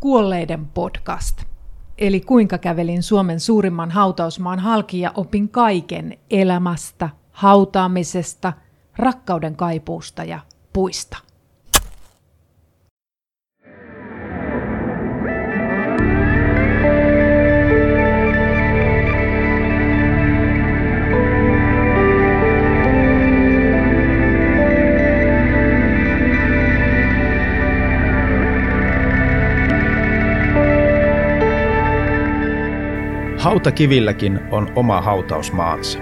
Kuolleiden podcast. Eli kuinka kävelin Suomen suurimman hautausmaan halki ja opin kaiken elämästä, hautaamisesta, rakkauden kaipuusta ja puista. Hautakivilläkin on oma hautausmaansa.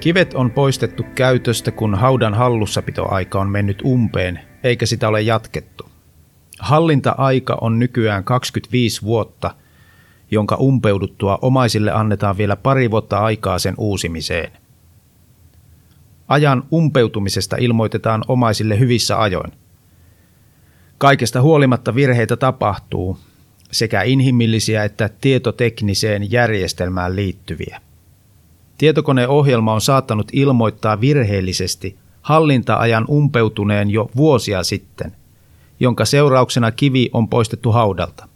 Kivet on poistettu käytöstä, kun haudan hallussapitoaika on mennyt umpeen, eikä sitä ole jatkettu. Hallinta-aika on nykyään 25 vuotta, jonka umpeuduttua omaisille annetaan vielä pari vuotta aikaa sen uusimiseen. Ajan umpeutumisesta ilmoitetaan omaisille hyvissä ajoin. Kaikesta huolimatta virheitä tapahtuu, sekä inhimillisiä että tietotekniseen järjestelmään liittyviä. Tietokoneohjelma on saattanut ilmoittaa virheellisesti hallinta-ajan umpeutuneen jo vuosia sitten, jonka seurauksena kivi on poistettu haudalta.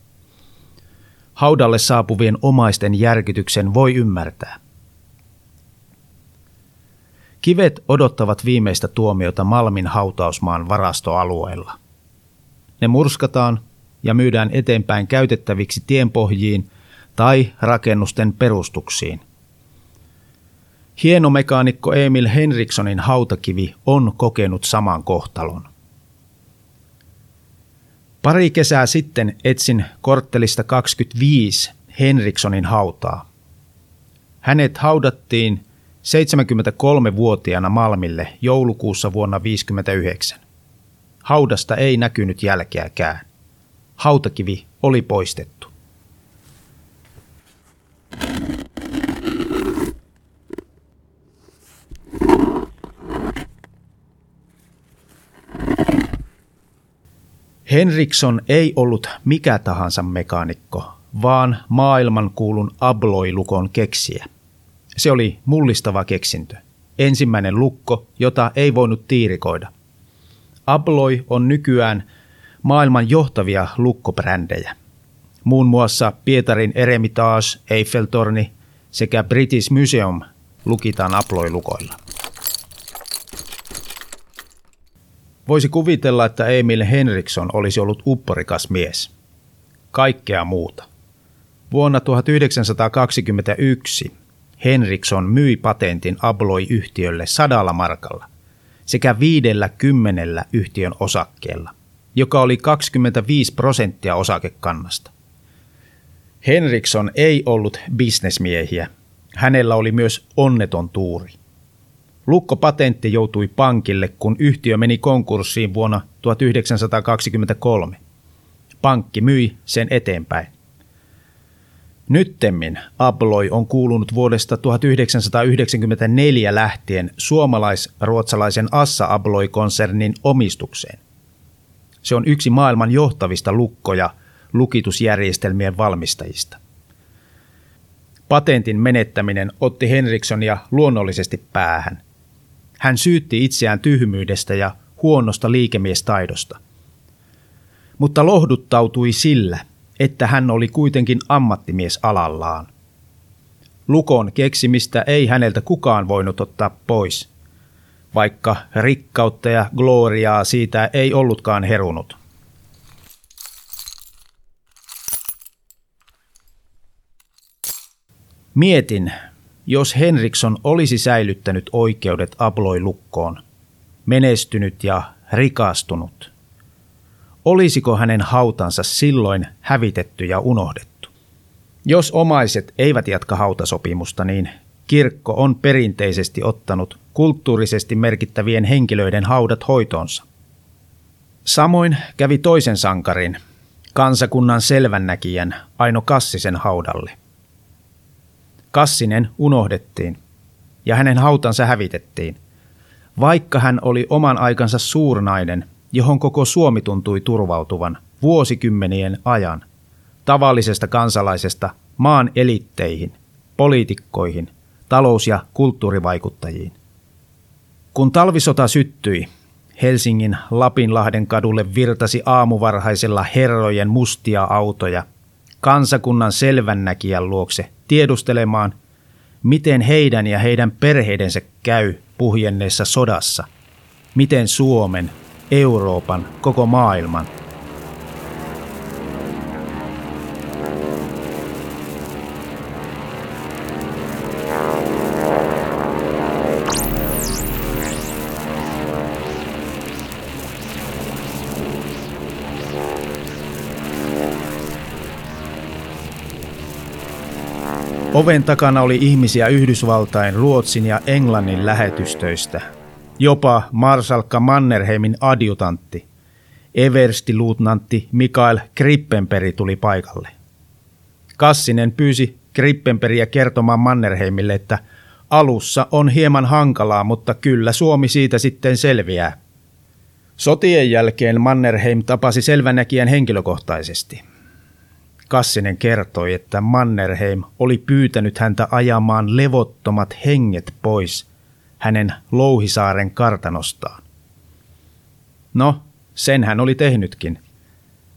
Haudalle saapuvien omaisten järkytyksen voi ymmärtää. Kivet odottavat viimeistä tuomiota Malmin hautausmaan varastoalueella. Ne murskataan ja myydään eteenpäin käytettäviksi tienpohjiin tai rakennusten perustuksiin. Hienomekaanikko Emil Henrikssonin hautakivi on kokenut saman kohtalon. Pari kesää sitten etsin korttelista 25 Henrikssonin hautaa. Hänet haudattiin 73-vuotiaana Malmille joulukuussa vuonna 1959. Haudasta ei näkynyt jälkeäkään hautakivi oli poistettu. Henriksson ei ollut mikä tahansa mekaanikko, vaan maailmankuulun abloilukon keksiä. Se oli mullistava keksintö. Ensimmäinen lukko, jota ei voinut tiirikoida. Abloi on nykyään – maailman johtavia lukkobrändejä. Muun muassa Pietarin Eremitage, Eiffeltorni sekä British Museum lukitaan aploilukoilla. Voisi kuvitella, että Emil Henriksson olisi ollut upporikas mies. Kaikkea muuta. Vuonna 1921 Henriksson myi patentin Abloi-yhtiölle sadalla markalla sekä viidellä kymmenellä yhtiön osakkeella joka oli 25 prosenttia osakekannasta. Henriksson ei ollut bisnesmiehiä. Hänellä oli myös onneton tuuri. Lukkopatentti joutui pankille, kun yhtiö meni konkurssiin vuonna 1923. Pankki myi sen eteenpäin. Nyttemmin Abloi on kuulunut vuodesta 1994 lähtien suomalais-ruotsalaisen Assa Abloi-konsernin omistukseen. Se on yksi maailman johtavista lukkoja lukitusjärjestelmien valmistajista. Patentin menettäminen otti Henrikssonia luonnollisesti päähän. Hän syytti itseään tyhmyydestä ja huonosta liikemiestaidosta. Mutta lohduttautui sillä, että hän oli kuitenkin ammattimies alallaan. Lukon keksimistä ei häneltä kukaan voinut ottaa pois – vaikka rikkautta ja gloriaa siitä ei ollutkaan herunut. Mietin, jos Henriksson olisi säilyttänyt oikeudet Abloi-lukkoon, menestynyt ja rikastunut. Olisiko hänen hautansa silloin hävitetty ja unohdettu? Jos omaiset eivät jatka hautasopimusta, niin kirkko on perinteisesti ottanut kulttuurisesti merkittävien henkilöiden haudat hoitonsa. Samoin kävi toisen sankarin, kansakunnan selvännäkijän Aino Kassisen haudalle. Kassinen unohdettiin ja hänen hautansa hävitettiin, vaikka hän oli oman aikansa suurnainen, johon koko Suomi tuntui turvautuvan vuosikymmenien ajan, tavallisesta kansalaisesta maan elitteihin, poliitikkoihin – talous- ja kulttuurivaikuttajiin. Kun talvisota syttyi, Helsingin Lapinlahden kadulle virtasi aamuvarhaisella herrojen mustia autoja kansakunnan selvännäkijän luokse tiedustelemaan, miten heidän ja heidän perheidensä käy puhjenneessa sodassa, miten Suomen, Euroopan, koko maailman – Oven takana oli ihmisiä Yhdysvaltain, Ruotsin ja Englannin lähetystöistä. Jopa Marsalkka Mannerheimin adjutantti, everstiluutnantti Mikael Krippenperi tuli paikalle. Kassinen pyysi Krippenperiä kertomaan Mannerheimille, että alussa on hieman hankalaa, mutta kyllä Suomi siitä sitten selviää. Sotien jälkeen Mannerheim tapasi selvänäkijän henkilökohtaisesti – Kassinen kertoi, että Mannerheim oli pyytänyt häntä ajamaan levottomat henget pois hänen Louhisaaren kartanostaan. No, sen hän oli tehnytkin.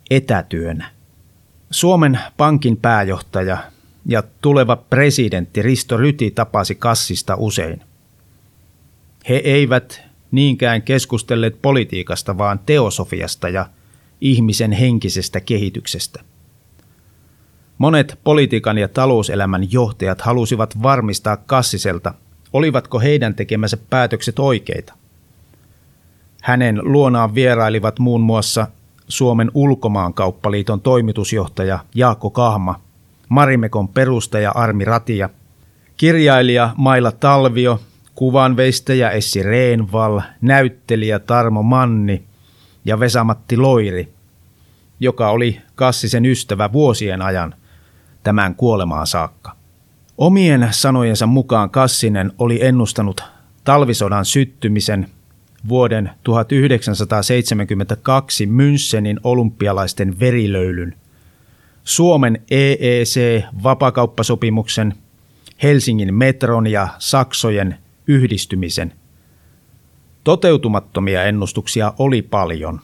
Etätyönä. Suomen Pankin pääjohtaja ja tuleva presidentti Risto Ryti tapasi Kassista usein. He eivät niinkään keskustelleet politiikasta, vaan teosofiasta ja ihmisen henkisestä kehityksestä. Monet politiikan ja talouselämän johtajat halusivat varmistaa Kassiselta, olivatko heidän tekemänsä päätökset oikeita. Hänen luonaan vierailivat muun muassa Suomen ulkomaankauppaliiton toimitusjohtaja Jaakko Kahma, Marimekon perustaja Armi Ratia, kirjailija Maila Talvio, kuvanveistäjä Essi Reenval, näyttelijä Tarmo Manni ja Vesamatti Loiri, joka oli Kassisen ystävä vuosien ajan tämän kuolemaan saakka. Omien sanojensa mukaan Kassinen oli ennustanut talvisodan syttymisen vuoden 1972 Münchenin olympialaisten verilöylyn, Suomen EEC-vapakauppasopimuksen, Helsingin metron ja Saksojen yhdistymisen. Toteutumattomia ennustuksia oli paljon,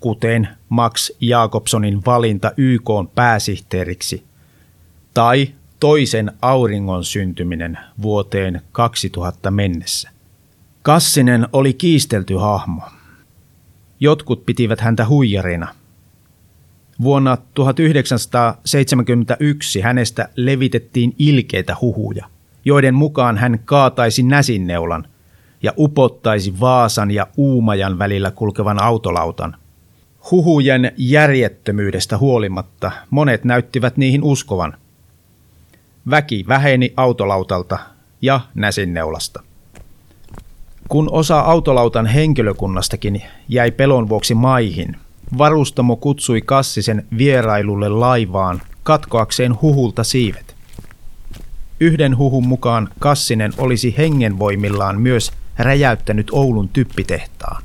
kuten Max Jakobsonin valinta YK pääsihteeriksi – tai toisen auringon syntyminen vuoteen 2000 mennessä. Kassinen oli kiistelty hahmo. Jotkut pitivät häntä huijarina. Vuonna 1971 hänestä levitettiin ilkeitä huhuja, joiden mukaan hän kaataisi näsinneulan ja upottaisi Vaasan ja Uumajan välillä kulkevan autolautan. Huhujen järjettömyydestä huolimatta monet näyttivät niihin uskovan – Väki väheni autolautalta ja näsinneulasta. Kun osa autolautan henkilökunnastakin jäi pelon vuoksi maihin, varustamo kutsui Kassisen vierailulle laivaan katkoakseen huhulta siivet. Yhden huhun mukaan Kassinen olisi hengenvoimillaan myös räjäyttänyt Oulun typpitehtaan.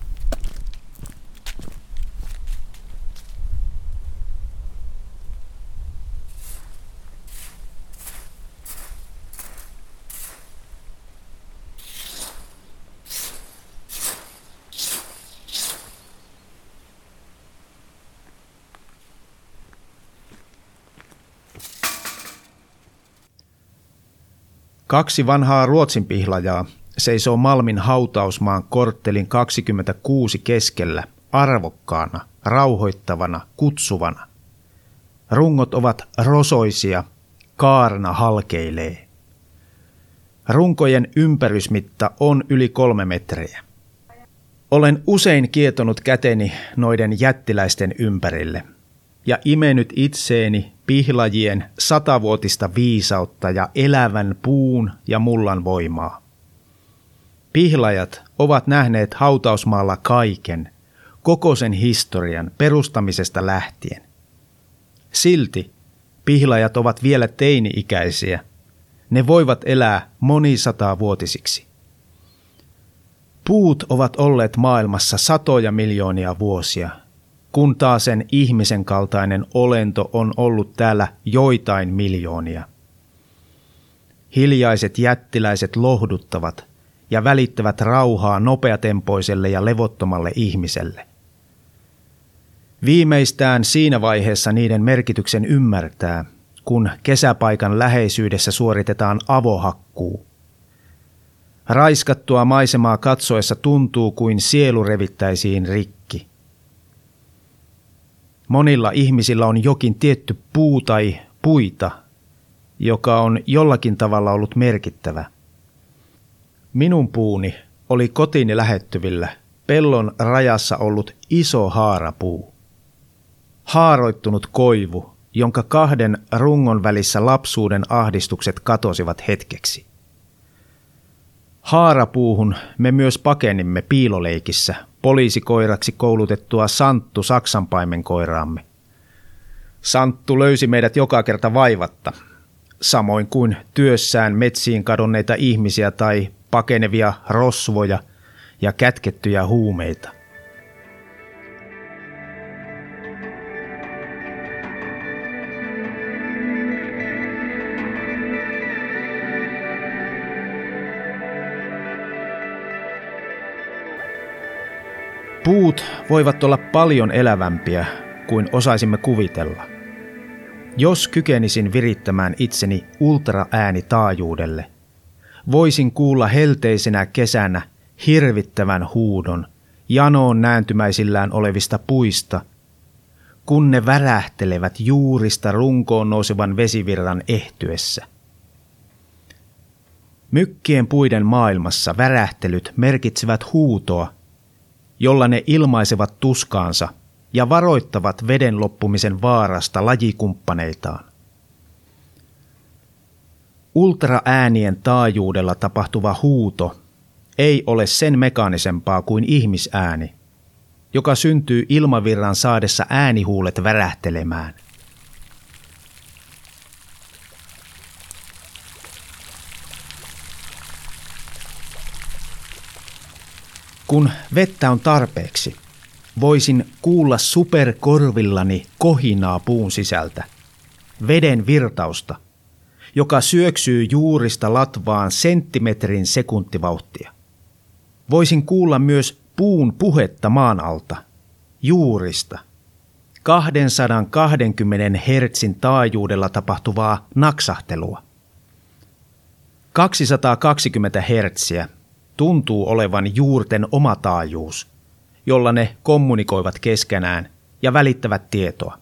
Kaksi vanhaa Ruotsin pihlajaa seisoo Malmin hautausmaan korttelin 26 keskellä arvokkaana, rauhoittavana, kutsuvana. Rungot ovat rosoisia, kaarna halkeilee. Runkojen ympärysmitta on yli kolme metriä. Olen usein kietonut käteni noiden jättiläisten ympärille ja imenyt itseeni pihlajien satavuotista viisautta ja elävän puun ja mullan voimaa. Pihlajat ovat nähneet hautausmaalla kaiken, koko sen historian perustamisesta lähtien. Silti pihlajat ovat vielä teini-ikäisiä. Ne voivat elää monisataa vuotisiksi. Puut ovat olleet maailmassa satoja miljoonia vuosia – kun taas sen ihmisen kaltainen olento on ollut täällä joitain miljoonia. Hiljaiset jättiläiset lohduttavat, ja välittävät rauhaa nopeatempoiselle ja levottomalle ihmiselle. Viimeistään siinä vaiheessa niiden merkityksen ymmärtää, kun kesäpaikan läheisyydessä suoritetaan avohakkuu. Raiskattua maisemaa katsoessa tuntuu kuin sielu revittäisiin rikki. Monilla ihmisillä on jokin tietty puu tai puita, joka on jollakin tavalla ollut merkittävä. Minun puuni oli kotiini lähettyvillä pellon rajassa ollut iso haarapuu. Haaroittunut koivu, jonka kahden rungon välissä lapsuuden ahdistukset katosivat hetkeksi. Haarapuuhun me myös pakenimme piiloleikissä poliisikoiraksi koulutettua Santtu saksanpaimenkoiraamme. Santtu löysi meidät joka kerta vaivatta, samoin kuin työssään metsiin kadonneita ihmisiä tai pakenevia rosvoja ja kätkettyjä huumeita. Puut voivat olla paljon elävämpiä kuin osaisimme kuvitella. Jos kykenisin virittämään itseni ultraäänitaajuudelle, voisin kuulla helteisenä kesänä hirvittävän huudon janoon nääntymäisillään olevista puista, kun ne värähtelevät juurista runkoon nousevan vesivirran ehtyessä. Mykkien puiden maailmassa värähtelyt merkitsevät huutoa, jolla ne ilmaisevat tuskaansa ja varoittavat veden loppumisen vaarasta lajikumppaneitaan. Ultraäänien taajuudella tapahtuva huuto ei ole sen mekaanisempaa kuin ihmisääni, joka syntyy ilmavirran saadessa äänihuulet värähtelemään. Kun vettä on tarpeeksi, voisin kuulla superkorvillani kohinaa puun sisältä, veden virtausta, joka syöksyy juurista latvaan senttimetrin sekuntivauhtia. Voisin kuulla myös puun puhetta maan alta, juurista, 220 hertsin taajuudella tapahtuvaa naksahtelua. 220 hertsiä tuntuu olevan juurten oma taajuus, jolla ne kommunikoivat keskenään ja välittävät tietoa.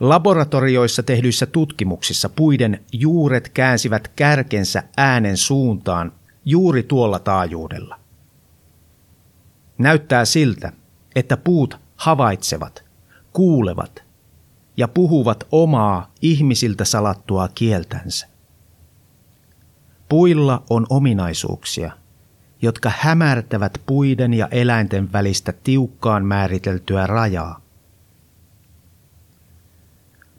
Laboratorioissa tehdyissä tutkimuksissa puiden juuret käänsivät kärkensä äänen suuntaan juuri tuolla taajuudella. Näyttää siltä, että puut havaitsevat, kuulevat ja puhuvat omaa ihmisiltä salattua kieltänsä. Puilla on ominaisuuksia, jotka hämärtävät puiden ja eläinten välistä tiukkaan määriteltyä rajaa.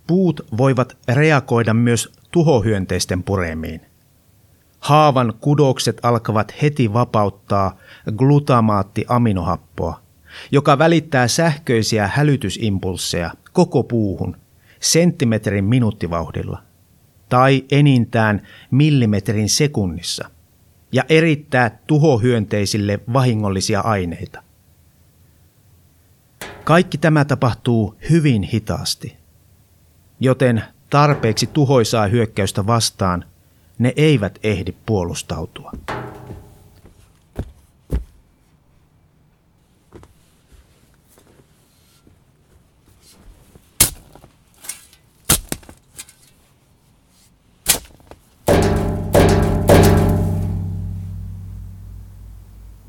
Puut voivat reagoida myös tuhohyönteisten puremiin. Haavan kudokset alkavat heti vapauttaa glutamaattiaminohappoa, joka välittää sähköisiä hälytysimpulsseja koko puuhun senttimetrin minuuttivauhdilla tai enintään millimetrin sekunnissa ja erittää tuhohyönteisille vahingollisia aineita. Kaikki tämä tapahtuu hyvin hitaasti, joten tarpeeksi tuhoisaa hyökkäystä vastaan ne eivät ehdi puolustautua.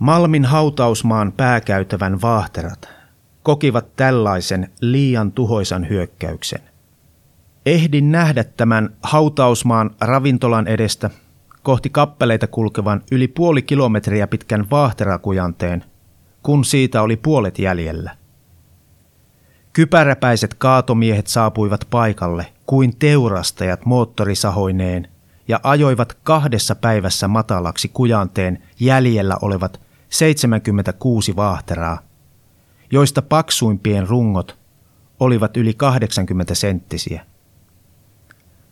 Malmin hautausmaan pääkäytävän vaahterat kokivat tällaisen liian tuhoisan hyökkäyksen. Ehdin nähdä tämän hautausmaan ravintolan edestä kohti kappeleita kulkevan yli puoli kilometriä pitkän vaahterakujanteen, kun siitä oli puolet jäljellä. Kypäräpäiset kaatomiehet saapuivat paikalle kuin teurastajat moottorisahoineen ja ajoivat kahdessa päivässä matalaksi kujanteen jäljellä olevat 76 vaahteraa, joista paksuimpien rungot olivat yli 80 senttisiä.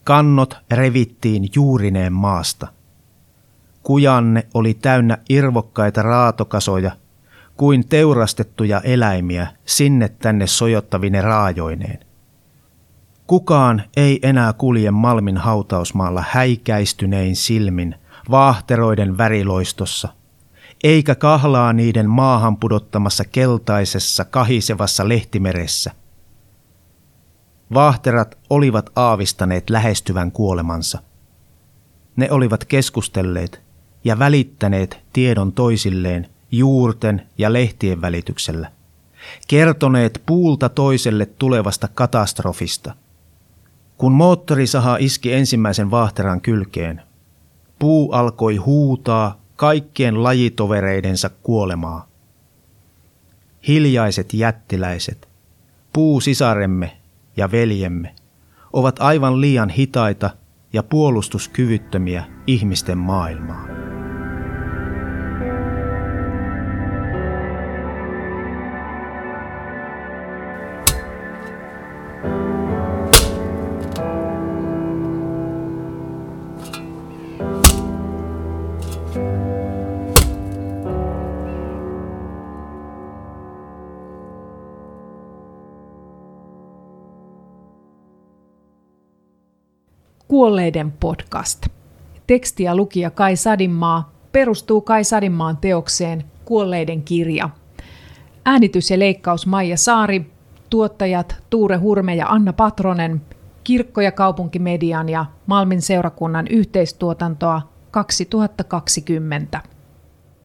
Kannot revittiin juurineen maasta. Kujanne oli täynnä irvokkaita raatokasoja kuin teurastettuja eläimiä sinne tänne sojottavine raajoineen. Kukaan ei enää kulje Malmin hautausmaalla häikäistynein silmin vaahteroiden väriloistossa, eikä kahlaa niiden maahan pudottamassa keltaisessa kahisevassa lehtimeressä. Vaahterat olivat aavistaneet lähestyvän kuolemansa. Ne olivat keskustelleet ja välittäneet tiedon toisilleen juurten ja lehtien välityksellä, kertoneet puulta toiselle tulevasta katastrofista – kun moottorisaha iski ensimmäisen vaahteran kylkeen, puu alkoi huutaa kaikkien lajitovereidensa kuolemaa. Hiljaiset jättiläiset, puusisaremme ja veljemme, ovat aivan liian hitaita ja puolustuskyvyttömiä ihmisten maailmaa. Kuolleiden podcast. Tekstiä lukija Kai Sadinmaa perustuu Kai Sadinmaan teokseen Kuolleiden kirja. Äänitys ja leikkaus Maija Saari, tuottajat Tuure Hurme ja Anna Patronen, Kirkko- ja kaupunkimedian ja Malmin seurakunnan yhteistuotantoa 2020.